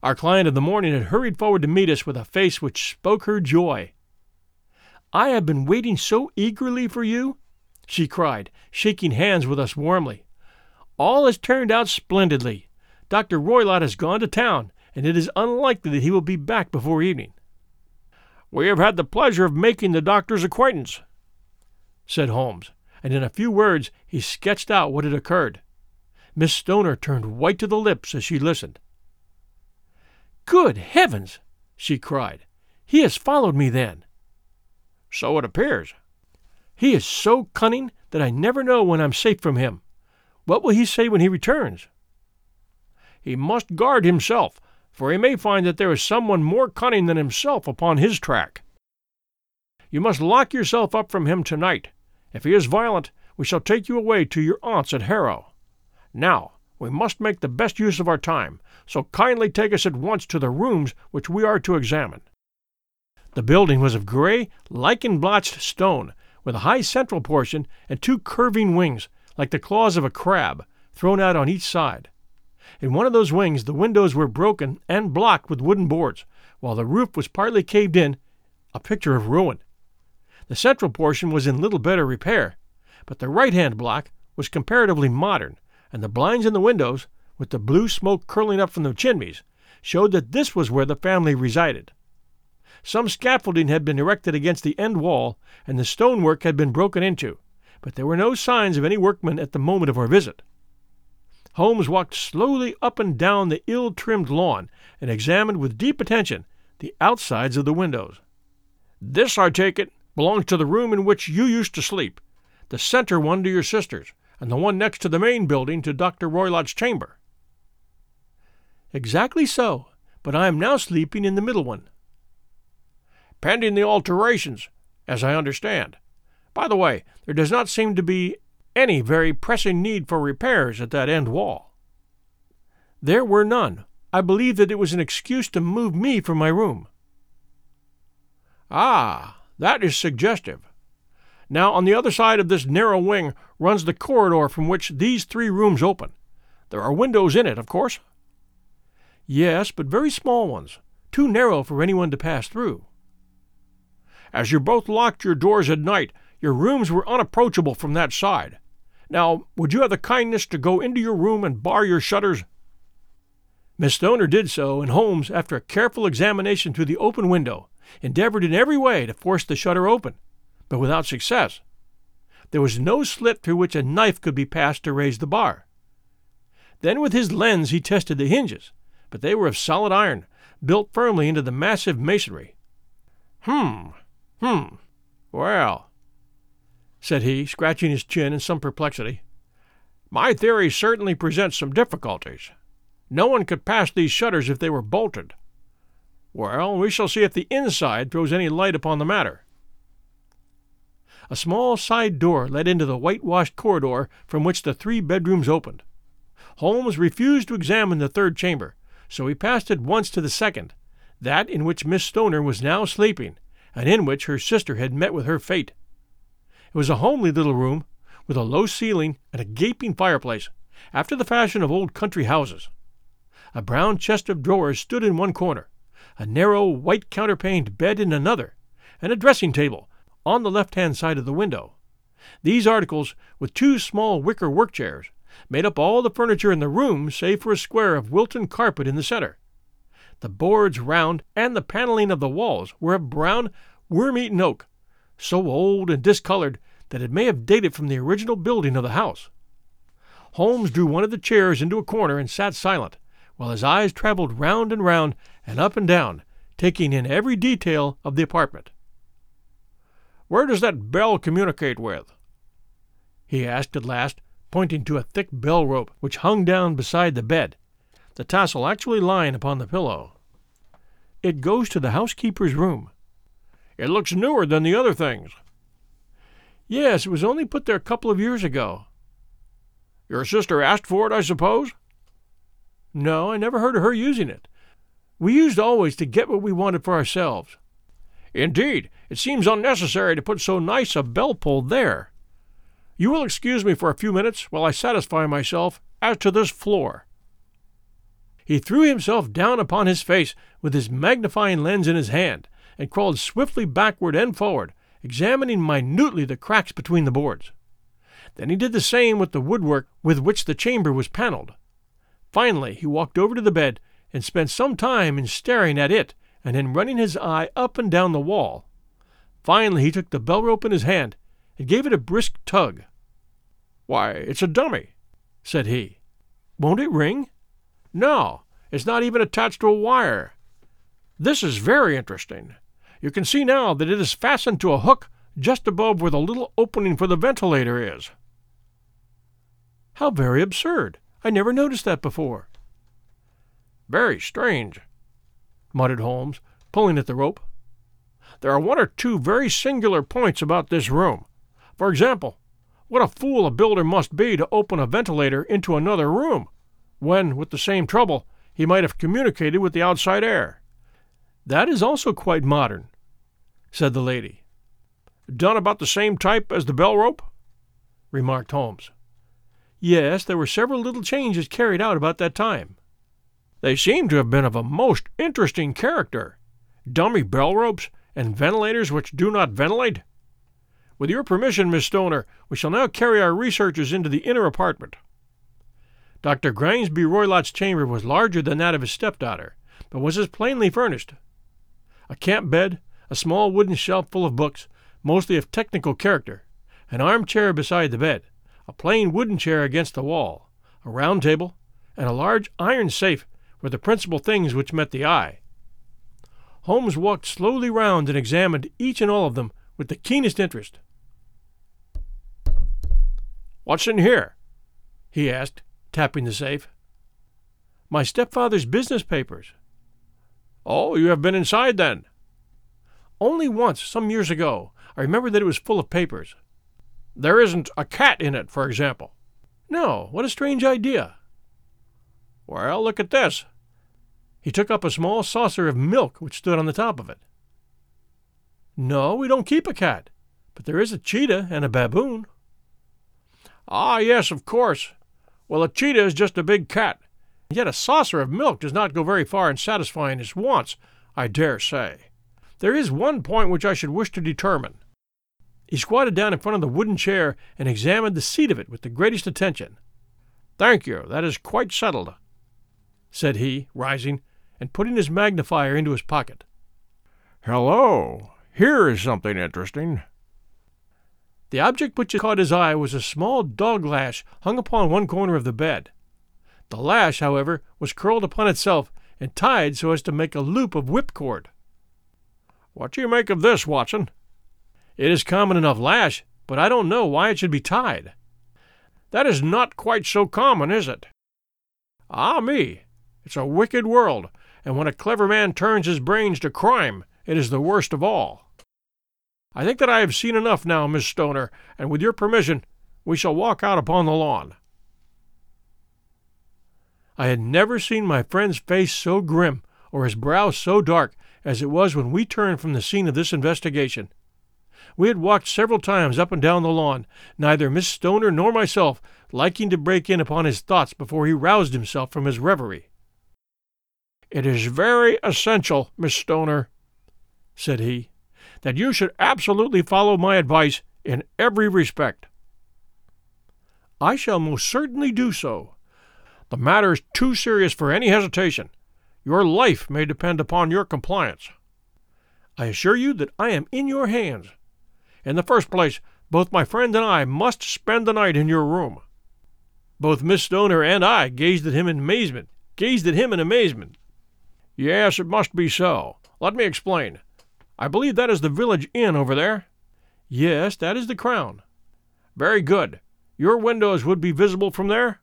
Our client of the morning had hurried forward to meet us with a face which spoke her joy. I have been waiting so eagerly for you, she cried, shaking hands with us warmly. All has turned out splendidly. Dr. Roylott has gone to town, and it is unlikely that he will be back before evening. We have had the pleasure of making the doctor's acquaintance, said Holmes, and in a few words he sketched out what had occurred. Miss Stoner turned white to the lips as she listened. Good heavens! she cried. He has followed me, then. So it appears. He is so cunning that I never know when I'm safe from him. What will he say when he returns? He must guard himself, for he may find that there is someone more cunning than himself upon his track. You must lock yourself up from him tonight. If he is violent, we shall take you away to your aunt's at Harrow. Now, we must make the best use of our time, so kindly take us at once to the rooms which we are to examine. The building was of gray, lichen blotched stone, with a high central portion and two curving wings, like the claws of a crab, thrown out on each side. In one of those wings the windows were broken and blocked with wooden boards, while the roof was partly caved in, a picture of ruin. The central portion was in little better repair, but the right hand block was comparatively modern, and the blinds in the windows, with the blue smoke curling up from the chimneys, showed that this was where the family resided. Some scaffolding had been erected against the end wall, and the stonework had been broken into, but there were no signs of any workmen at the moment of our visit. Holmes walked slowly up and down the ill trimmed lawn and examined with deep attention the outsides of the windows. This, I take it, belongs to the room in which you used to sleep, the center one to your sisters, and the one next to the main building to Dr. Roylott's chamber. Exactly so, but I am now sleeping in the middle one. Pending the alterations, as I understand. By the way, there does not seem to be any very pressing need for repairs at that end wall. There were none. I believe that it was an excuse to move me from my room. Ah, that is suggestive. Now, on the other side of this narrow wing runs the corridor from which these three rooms open. There are windows in it, of course. Yes, but very small ones, too narrow for anyone to pass through. As you both locked your doors at night, your rooms were unapproachable from that side. Now, would you have the kindness to go into your room and bar your shutters? Miss Stoner did so, and Holmes, after a careful examination through the open window, endeavored in every way to force the shutter open but without success. There was no slit through which a knife could be passed to raise the bar. Then with his lens he tested the hinges, but they were of solid iron, built firmly into the massive masonry. Hmm, hmm, well. said he, scratching his chin in some perplexity. My theory certainly presents some difficulties. No one could pass these shutters if they were bolted. Well, we shall see if the inside throws any light upon the matter. A small side door led into the whitewashed corridor from which the three bedrooms opened. Holmes refused to examine the third chamber, so he passed at once to the second, that in which Miss Stoner was now sleeping, and in which her sister had met with her fate. It was a homely little room, with a low ceiling and a gaping fireplace, after the fashion of old country houses. A brown chest of drawers stood in one corner, a narrow white counterpaned bed in another, and a dressing table on the left hand side of the window. These articles, with two small wicker work chairs, made up all the furniture in the room save for a square of Wilton carpet in the center. The boards round and the paneling of the walls were of brown, worm eaten oak, so old and discolored that it may have dated from the original building of the house. Holmes drew one of the chairs into a corner and sat silent, while his eyes traveled round and round and up and down, taking in every detail of the apartment. Where does that bell communicate with? he asked at last, pointing to a thick bell rope which hung down beside the bed, the tassel actually lying upon the pillow. It goes to the housekeeper's room. It looks newer than the other things. Yes, it was only put there a couple of years ago. Your sister asked for it, I suppose? No, I never heard of her using it. We used always to get what we wanted for ourselves. Indeed, it seems unnecessary to put so nice a bell pull there. You will excuse me for a few minutes while I satisfy myself as to this floor. He threw himself down upon his face with his magnifying lens in his hand and crawled swiftly backward and forward, examining minutely the cracks between the boards. Then he did the same with the woodwork with which the chamber was paneled. Finally, he walked over to the bed and spent some time in staring at it and in running his eye up and down the wall. Finally, he took the bell rope in his hand and gave it a brisk tug. Why, it's a dummy, said he. Won't it ring? No, it's not even attached to a wire. This is very interesting. You can see now that it is fastened to a hook just above where the little opening for the ventilator is. How very absurd! I never noticed that before. Very strange, muttered Holmes, pulling at the rope. There are one or two very singular points about this room. For example, what a fool a builder must be to open a ventilator into another room, when, with the same trouble, he might have communicated with the outside air. That is also quite modern, said the lady. Done about the same type as the bell rope? remarked Holmes. Yes, there were several little changes carried out about that time. They seem to have been of a most interesting character. Dummy bell ropes and ventilators which do not ventilate. With your permission, Miss Stoner, we shall now carry our researches into the inner apartment. Dr. Grimesby Roylott's chamber was larger than that of his stepdaughter, but was as plainly furnished. A camp bed, a small wooden shelf full of books, mostly of technical character, an armchair beside the bed, a plain wooden chair against the wall, a round table, and a large iron safe were the principal things which met the eye. Holmes walked slowly round and examined each and all of them with the keenest interest. What's in here? he asked, tapping the safe. My stepfather's business papers. Oh, you have been inside then? Only once, some years ago. I remember that it was full of papers. There isn't a cat in it, for example. No, what a strange idea. Well, look at this. He took up a small saucer of milk which stood on the top of it. No, we don't keep a cat, but there is a cheetah and a baboon. Ah, yes, of course. Well, a cheetah is just a big cat. Yet a saucer of milk does not go very far in satisfying his wants, I dare say. There is one point which I should wish to determine. He squatted down in front of the wooden chair and examined the seat of it with the greatest attention. Thank you, that is quite settled, said he, rising and putting his magnifier into his pocket. Hello, here is something interesting. The object which caught his eye was a small dog lash hung upon one corner of the bed. The lash, however, was curled upon itself and tied so as to make a loop of whipcord. What do you make of this, Watson? It is common enough lash, but I don't know why it should be tied. That is not quite so common, is it? Ah, me! It's a wicked world, and when a clever man turns his brains to crime, it is the worst of all. I think that I have seen enough now, Miss Stoner, and with your permission, we shall walk out upon the lawn. I had never seen my friend's face so grim or his brow so dark as it was when we turned from the scene of this investigation. We had walked several times up and down the lawn, neither Miss Stoner nor myself liking to break in upon his thoughts before he roused himself from his reverie. It is very essential, Miss Stoner, said he, that you should absolutely follow my advice in every respect. I shall most certainly do so. The matter is too serious for any hesitation. Your life may depend upon your compliance. I assure you that I am in your hands. In the first place, both my friend and I must spend the night in your room. Both Miss Stoner and I gazed at him in amazement. Gazed at him in amazement. Yes, it must be so. Let me explain. I believe that is the village inn over there? Yes, that is the Crown. Very good. Your windows would be visible from there?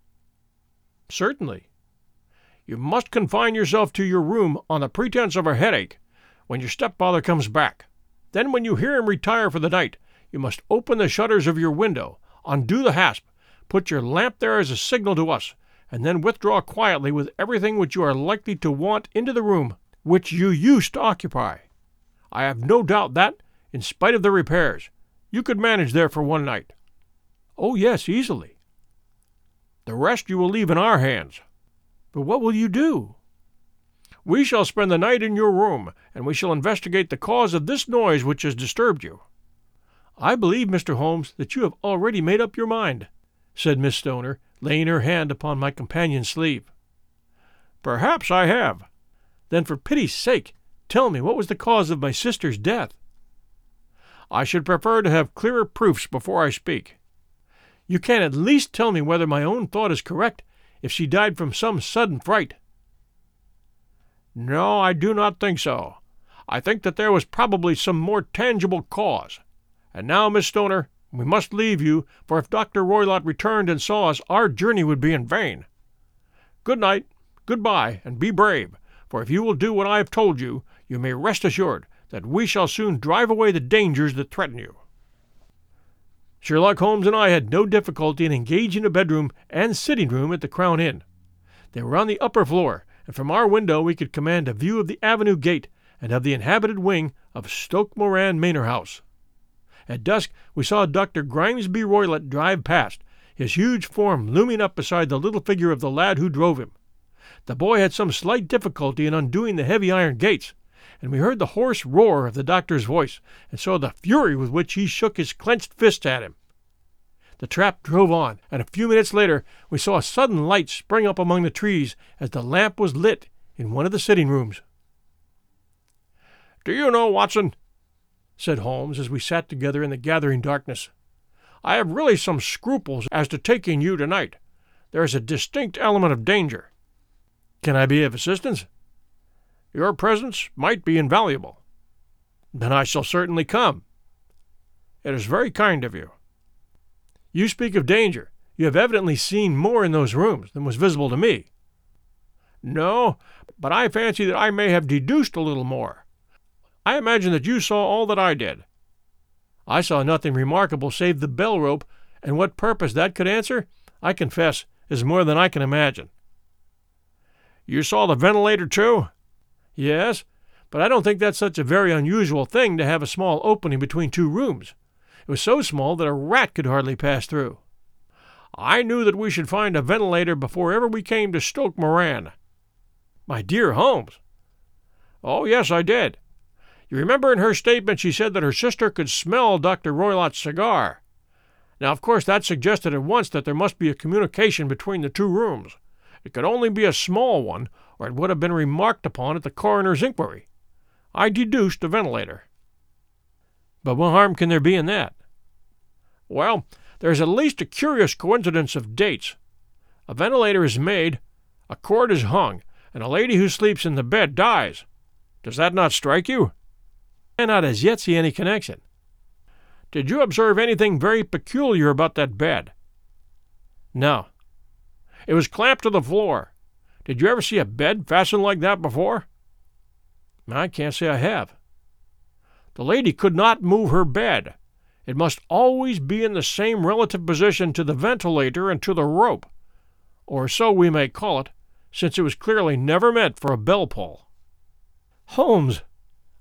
Certainly. You must confine yourself to your room on the pretense of a headache when your stepfather comes back. Then, when you hear him retire for the night, you must open the shutters of your window, undo the hasp, put your lamp there as a signal to us, and then withdraw quietly with everything which you are likely to want into the room which you used to occupy. I have no doubt that, in spite of the repairs, you could manage there for one night. Oh, yes, easily. The rest you will leave in our hands. But what will you do? We shall spend the night in your room, and we shall investigate the cause of this noise which has disturbed you. I believe, Mr. Holmes, that you have already made up your mind, said Miss Stoner, laying her hand upon my companion's sleeve. Perhaps I have. Then, for pity's sake, tell me what was the cause of my sister's death. I should prefer to have clearer proofs before I speak. You can at least tell me whether my own thought is correct, if she died from some sudden fright. No, I do not think so. I think that there was probably some more tangible cause. And now, Miss Stoner, we must leave you, for if Dr. Roylott returned and saw us, our journey would be in vain. Good night, good bye, and be brave, for if you will do what I have told you, you may rest assured that we shall soon drive away the dangers that threaten you. Sherlock Holmes and I had no difficulty in engaging a bedroom and sitting room at the Crown Inn. They were on the upper floor, and from our window we could command a view of the avenue gate and of the inhabited wing of Stoke Moran Manor House. At dusk we saw Dr. Grimesby Roylott drive past, his huge form looming up beside the little figure of the lad who drove him. The boy had some slight difficulty in undoing the heavy iron gates, and we heard the hoarse roar of the doctor's voice, and saw the fury with which he shook his clenched fist at him. The trap drove on, and a few minutes later we saw a sudden light spring up among the trees as the lamp was lit in one of the sitting rooms. Do you know, Watson, said Holmes as we sat together in the gathering darkness, I have really some scruples as to taking you tonight. There is a distinct element of danger. Can I be of assistance? Your presence might be invaluable. Then I shall certainly come. It is very kind of you. You speak of danger. You have evidently seen more in those rooms than was visible to me. No, but I fancy that I may have deduced a little more. I imagine that you saw all that I did. I saw nothing remarkable save the bell rope, and what purpose that could answer, I confess, is more than I can imagine. You saw the ventilator, too? Yes, but I don't think that's such a very unusual thing to have a small opening between two rooms. It was so small that a rat could hardly pass through. I knew that we should find a ventilator before ever we came to Stoke Moran. My dear Holmes. Oh, yes, I did. You remember in her statement she said that her sister could smell Dr. Roylott's cigar. Now, of course, that suggested at once that there must be a communication between the two rooms. It could only be a small one, or it would have been remarked upon at the coroner's inquiry. I deduced a ventilator. But what harm can there be in that? Well, there's at least a curious coincidence of dates. A ventilator is made, a cord is hung, and a lady who sleeps in the bed dies. Does that not strike you? I cannot as yet see any connection. Did you observe anything very peculiar about that bed? No. It was clamped to the floor. Did you ever see a bed fastened like that before? I can't say I have. The lady could not move her bed. It must always be in the same relative position to the ventilator and to the rope, or so we may call it, since it was clearly never meant for a bell pull. Holmes,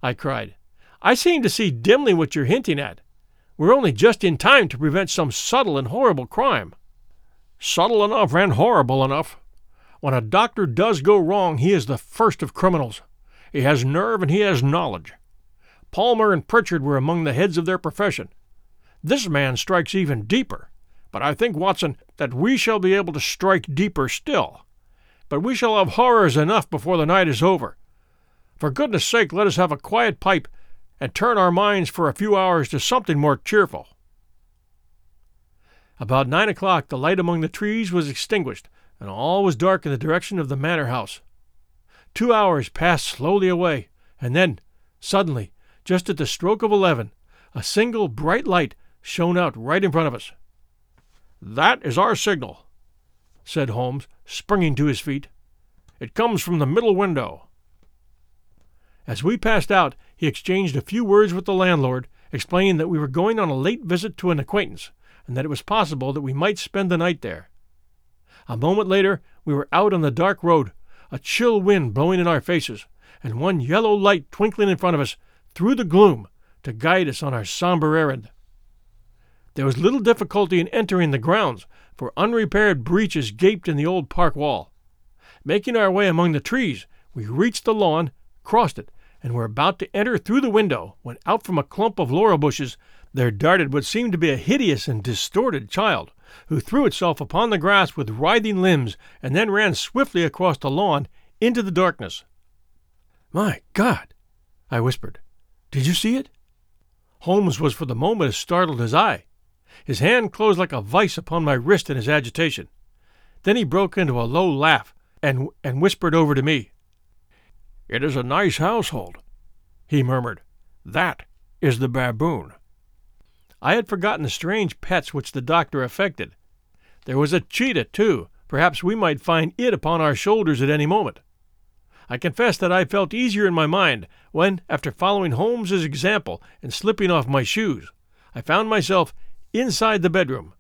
I cried, I seem to see dimly what you're hinting at. We're only just in time to prevent some subtle and horrible crime. Subtle enough and horrible enough. When a doctor does go wrong, he is the first of criminals. He has nerve and he has knowledge. Palmer and Pritchard were among the heads of their profession. This man strikes even deeper, but I think, Watson, that we shall be able to strike deeper still. But we shall have horrors enough before the night is over. For goodness sake, let us have a quiet pipe and turn our minds for a few hours to something more cheerful. About nine o'clock the light among the trees was extinguished, and all was dark in the direction of the manor house. Two hours passed slowly away, and then, suddenly, just at the stroke of eleven, a single bright light shone out right in front of us. That is our signal, said Holmes, springing to his feet. It comes from the middle window. As we passed out, he exchanged a few words with the landlord, explaining that we were going on a late visit to an acquaintance, and that it was possible that we might spend the night there. A moment later, we were out on the dark road, a chill wind blowing in our faces, and one yellow light twinkling in front of us through the gloom to guide us on our somber errand. There was little difficulty in entering the grounds, for unrepaired breaches gaped in the old park wall. Making our way among the trees, we reached the lawn, crossed it, and were about to enter through the window when out from a clump of laurel bushes there darted what seemed to be a hideous and distorted child, who threw itself upon the grass with writhing limbs and then ran swiftly across the lawn into the darkness. My God! I whispered. Did you see it? Holmes was for the moment as startled as I. His hand closed like a vice upon my wrist in his agitation. Then he broke into a low laugh and, and whispered over to me. It is a nice household, he murmured. That is the baboon. I had forgotten the strange pets which the doctor affected. There was a cheetah, too. Perhaps we might find it upon our shoulders at any moment. I confess that I felt easier in my mind when, after following Holmes's example and slipping off my shoes, I found myself inside the bedroom.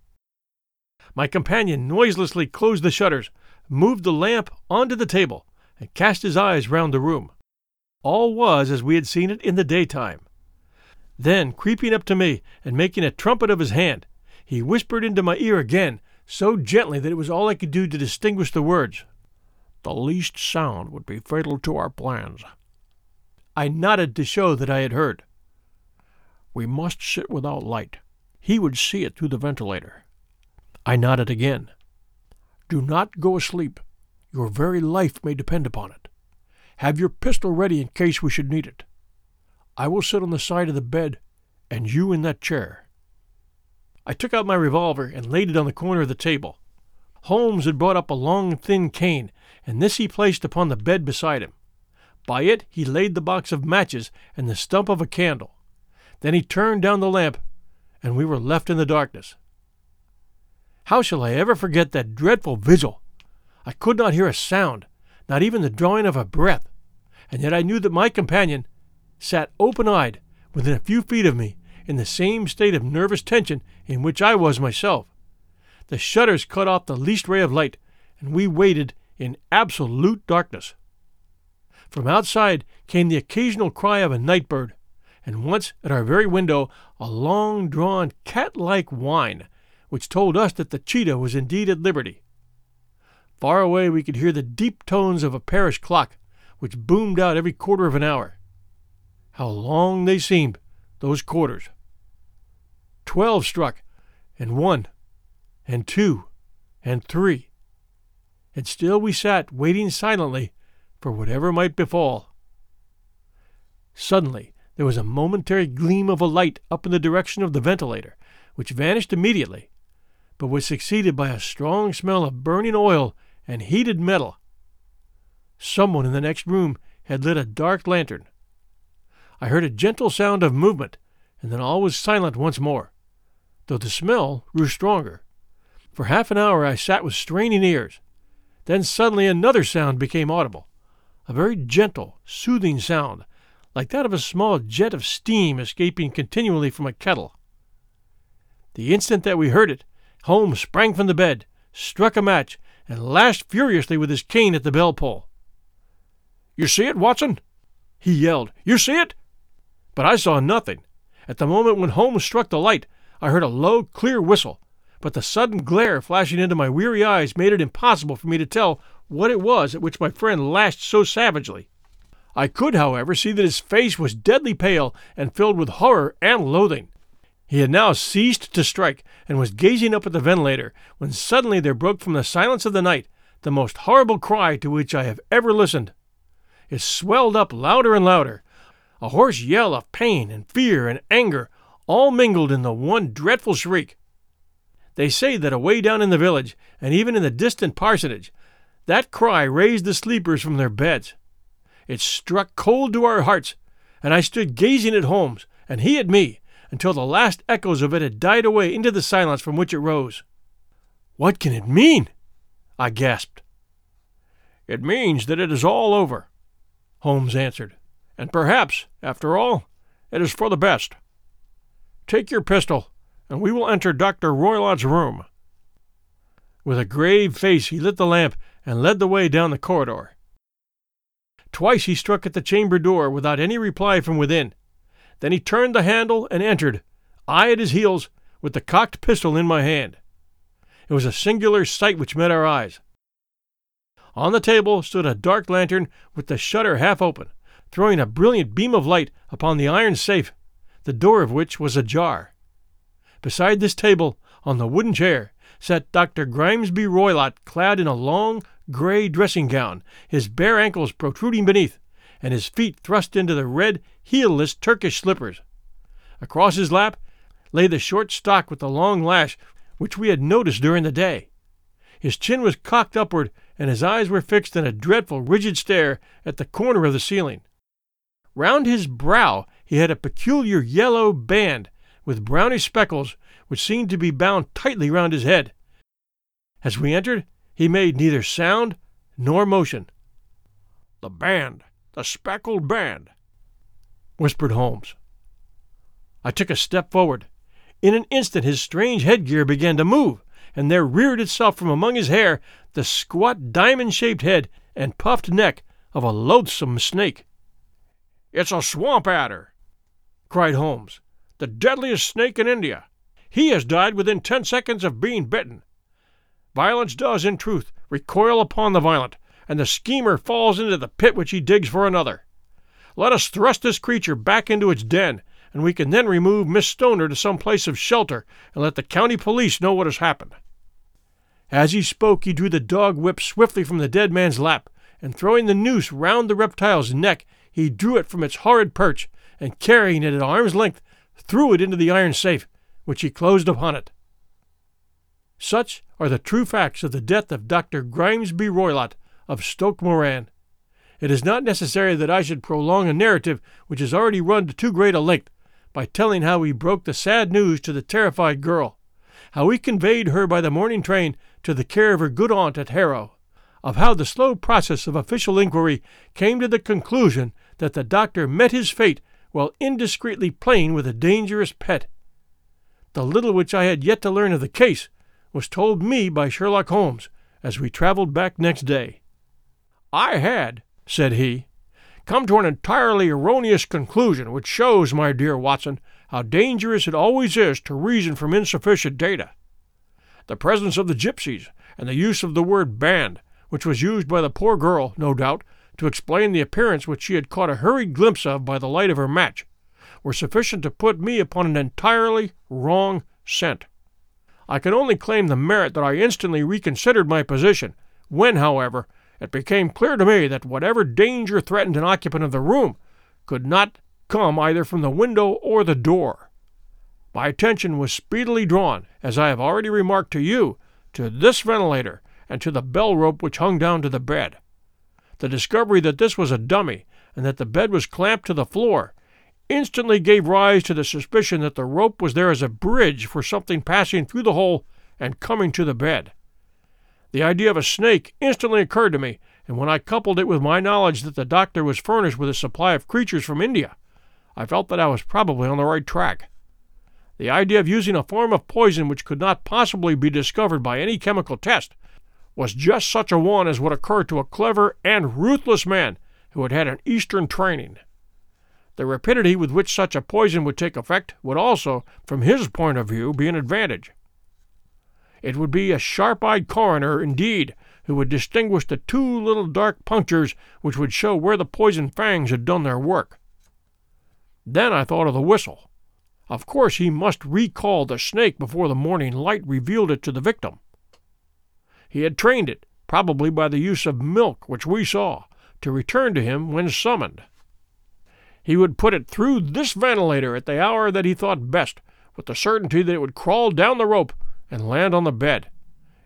My companion noiselessly closed the shutters, moved the lamp onto the table, and cast his eyes round the room. All was as we had seen it in the daytime. Then, creeping up to me and making a trumpet of his hand, he whispered into my ear again, so gently that it was all I could do to distinguish the words. The least sound would be fatal to our plans. I nodded to show that I had heard. We must sit without light. He would see it through the ventilator. I nodded again. Do not go asleep. Your very life may depend upon it. Have your pistol ready in case we should need it. I will sit on the side of the bed, and you in that chair. I took out my revolver and laid it on the corner of the table. Holmes had brought up a long, thin cane, and this he placed upon the bed beside him. By it he laid the box of matches and the stump of a candle. Then he turned down the lamp and we were left in the darkness. How shall I ever forget that dreadful vigil? I could not hear a sound, not even the drawing of a breath, and yet I knew that my companion sat open eyed within a few feet of me in the same state of nervous tension in which I was myself. The shutters cut off the least ray of light, and we waited in absolute darkness. From outside came the occasional cry of a night bird, and once at our very window a long drawn cat like whine, which told us that the cheetah was indeed at liberty. Far away we could hear the deep tones of a parish clock, which boomed out every quarter of an hour. How long they seemed, those quarters! Twelve struck, and one, and two, and three. And still we sat waiting silently for whatever might befall. Suddenly there was a momentary gleam of a light up in the direction of the ventilator, which vanished immediately, but was succeeded by a strong smell of burning oil and heated metal. Someone in the next room had lit a dark lantern. I heard a gentle sound of movement, and then all was silent once more, though the smell grew stronger. For half an hour I sat with straining ears. Then suddenly another sound became audible, a very gentle, soothing sound, like that of a small jet of steam escaping continually from a kettle. The instant that we heard it, Holmes sprang from the bed, struck a match, and lashed furiously with his cane at the bell pull. You see it, Watson? he yelled. You see it? But I saw nothing. At the moment when Holmes struck the light, I heard a low, clear whistle, but the sudden glare flashing into my weary eyes made it impossible for me to tell what it was at which my friend lashed so savagely. I could, however, see that his face was deadly pale and filled with horror and loathing. He had now ceased to strike and was gazing up at the ventilator when suddenly there broke from the silence of the night the most horrible cry to which I have ever listened. It swelled up louder and louder, a hoarse yell of pain and fear and anger, all mingled in the one dreadful shriek. They say that away down in the village, and even in the distant parsonage, that cry raised the sleepers from their beds. It struck cold to our hearts, and I stood gazing at Holmes, and he at me, until the last echoes of it had died away into the silence from which it rose. What can it mean? I gasped. It means that it is all over, Holmes answered, and perhaps, after all, it is for the best. Take your pistol and we will enter Dr. Roylott's room. With a grave face, he lit the lamp and led the way down the corridor. Twice he struck at the chamber door without any reply from within. Then he turned the handle and entered, I at his heels, with the cocked pistol in my hand. It was a singular sight which met our eyes. On the table stood a dark lantern with the shutter half open, throwing a brilliant beam of light upon the iron safe, the door of which was ajar. Beside this table, on the wooden chair, sat Dr. Grimesby Roylott, clad in a long, gray dressing gown, his bare ankles protruding beneath, and his feet thrust into the red, heelless Turkish slippers. Across his lap lay the short stock with the long lash which we had noticed during the day. His chin was cocked upward, and his eyes were fixed in a dreadful, rigid stare at the corner of the ceiling. Round his brow he had a peculiar yellow band, with brownish speckles which seemed to be bound tightly round his head. As we entered, he made neither sound nor motion. The band, the speckled band, whispered Holmes. I took a step forward. In an instant his strange headgear began to move, and there reared itself from among his hair the squat diamond shaped head and puffed neck of a loathsome snake. It's a swamp adder, cried Holmes the deadliest snake in India. He has died within ten seconds of being bitten. Violence does, in truth, recoil upon the violent, and the schemer falls into the pit which he digs for another. Let us thrust this creature back into its den, and we can then remove Miss Stoner to some place of shelter and let the county police know what has happened. As he spoke, he drew the dog whip swiftly from the dead man's lap, and throwing the noose round the reptile's neck, he drew it from its horrid perch, and carrying it at arm's length, threw it into the iron safe, which he closed upon it. Such are the true facts of the death of Dr. Grimesby Roylott of Stoke Moran. It is not necessary that I should prolong a narrative which has already run to too great a length by telling how we broke the sad news to the terrified girl, how we conveyed her by the morning train to the care of her good aunt at Harrow, of how the slow process of official inquiry came to the conclusion that the doctor met his fate while indiscreetly playing with a dangerous pet. The little which I had yet to learn of the case was told me by Sherlock Holmes as we traveled back next day. I had, said he, come to an entirely erroneous conclusion, which shows, my dear Watson, how dangerous it always is to reason from insufficient data. The presence of the gypsies, and the use of the word band, which was used by the poor girl, no doubt, to explain the appearance which she had caught a hurried glimpse of by the light of her match, were sufficient to put me upon an entirely wrong scent. I can only claim the merit that I instantly reconsidered my position, when, however, it became clear to me that whatever danger threatened an occupant of the room could not come either from the window or the door. My attention was speedily drawn, as I have already remarked to you, to this ventilator and to the bell rope which hung down to the bed. The discovery that this was a dummy and that the bed was clamped to the floor instantly gave rise to the suspicion that the rope was there as a bridge for something passing through the hole and coming to the bed. The idea of a snake instantly occurred to me, and when I coupled it with my knowledge that the doctor was furnished with a supply of creatures from India, I felt that I was probably on the right track. The idea of using a form of poison which could not possibly be discovered by any chemical test was just such a one as would occur to a clever and ruthless man who had had an Eastern training. The rapidity with which such a poison would take effect would also, from his point of view, be an advantage. It would be a sharp eyed coroner, indeed, who would distinguish the two little dark punctures which would show where the poison fangs had done their work. Then I thought of the whistle. Of course, he must recall the snake before the morning light revealed it to the victim. He had trained it, probably by the use of milk which we saw, to return to him when summoned. He would put it through this ventilator at the hour that he thought best, with the certainty that it would crawl down the rope and land on the bed.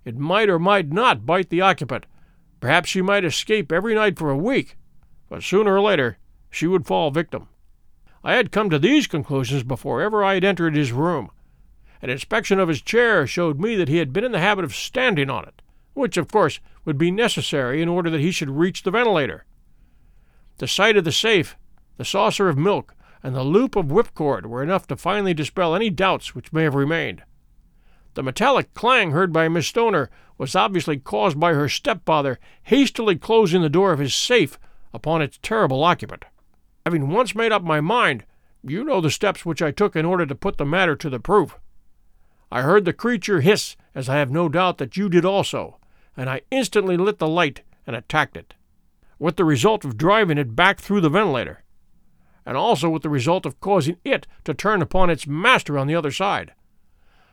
It might or might not bite the occupant. Perhaps she might escape every night for a week, but sooner or later she would fall victim. I had come to these conclusions before ever I had entered his room. An inspection of his chair showed me that he had been in the habit of standing on it, which, of course, would be necessary in order that he should reach the ventilator. The sight of the safe the saucer of milk, and the loop of whipcord were enough to finally dispel any doubts which may have remained. The metallic clang heard by Miss Stoner was obviously caused by her stepfather hastily closing the door of his safe upon its terrible occupant. Having once made up my mind, you know the steps which I took in order to put the matter to the proof. I heard the creature hiss, as I have no doubt that you did also, and I instantly lit the light and attacked it, with the result of driving it back through the ventilator and also with the result of causing it to turn upon its master on the other side.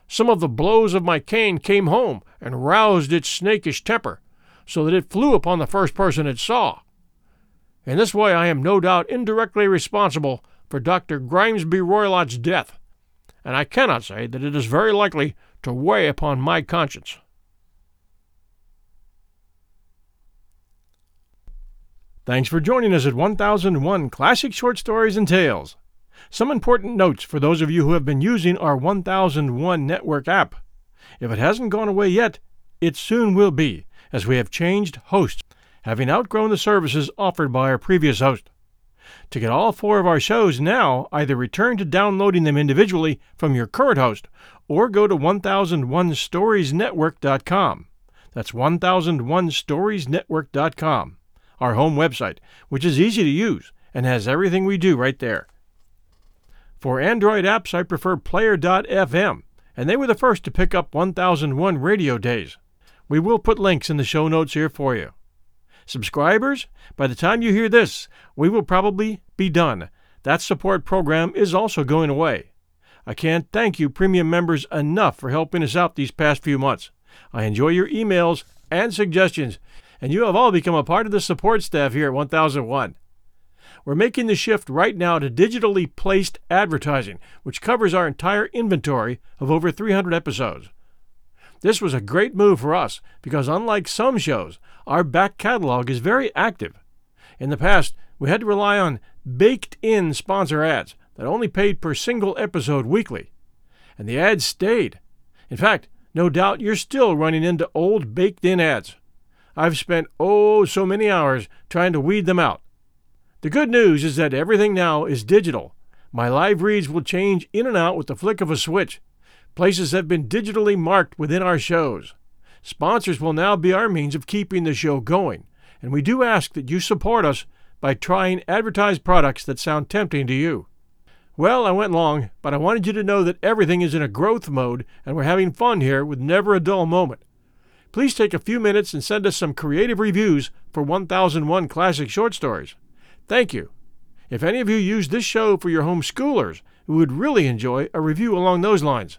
Some of the blows of my cane came home and roused its snakish temper, so that it flew upon the first person it saw. In this way, I am no doubt indirectly responsible for Dr. Grimesby Roylott's death, and I cannot say that it is very likely to weigh upon my conscience. Thanks for joining us at 1001 Classic Short Stories and Tales. Some important notes for those of you who have been using our 1001 Network app. If it hasn't gone away yet, it soon will be, as we have changed hosts, having outgrown the services offered by our previous host. To get all four of our shows now, either return to downloading them individually from your current host or go to 1001storiesnetwork.com. That's 1001storiesnetwork.com our home website, which is easy to use and has everything we do right there. For Android apps, I prefer Player.fm, and they were the first to pick up 1001 radio days. We will put links in the show notes here for you. Subscribers, by the time you hear this, we will probably be done. That support program is also going away. I can't thank you, premium members, enough for helping us out these past few months. I enjoy your emails and suggestions, and you have all become a part of the support staff here at 1001. We're making the shift right now to digitally placed advertising, which covers our entire inventory of over 300 episodes. This was a great move for us because, unlike some shows, our back catalog is very active. In the past, we had to rely on baked in sponsor ads that only paid per single episode weekly. And the ads stayed. In fact, no doubt you're still running into old baked in ads. I've spent oh so many hours trying to weed them out. The good news is that everything now is digital. My live reads will change in and out with the flick of a switch. Places have been digitally marked within our shows. Sponsors will now be our means of keeping the show going, and we do ask that you support us by trying advertised products that sound tempting to you. Well, I went long, but I wanted you to know that everything is in a growth mode and we're having fun here with never a dull moment please take a few minutes and send us some creative reviews for 1001 Classic Short Stories. Thank you. If any of you use this show for your homeschoolers, we would really enjoy a review along those lines.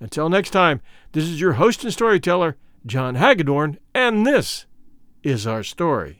Until next time, this is your host and storyteller, John Hagedorn, and this is our story.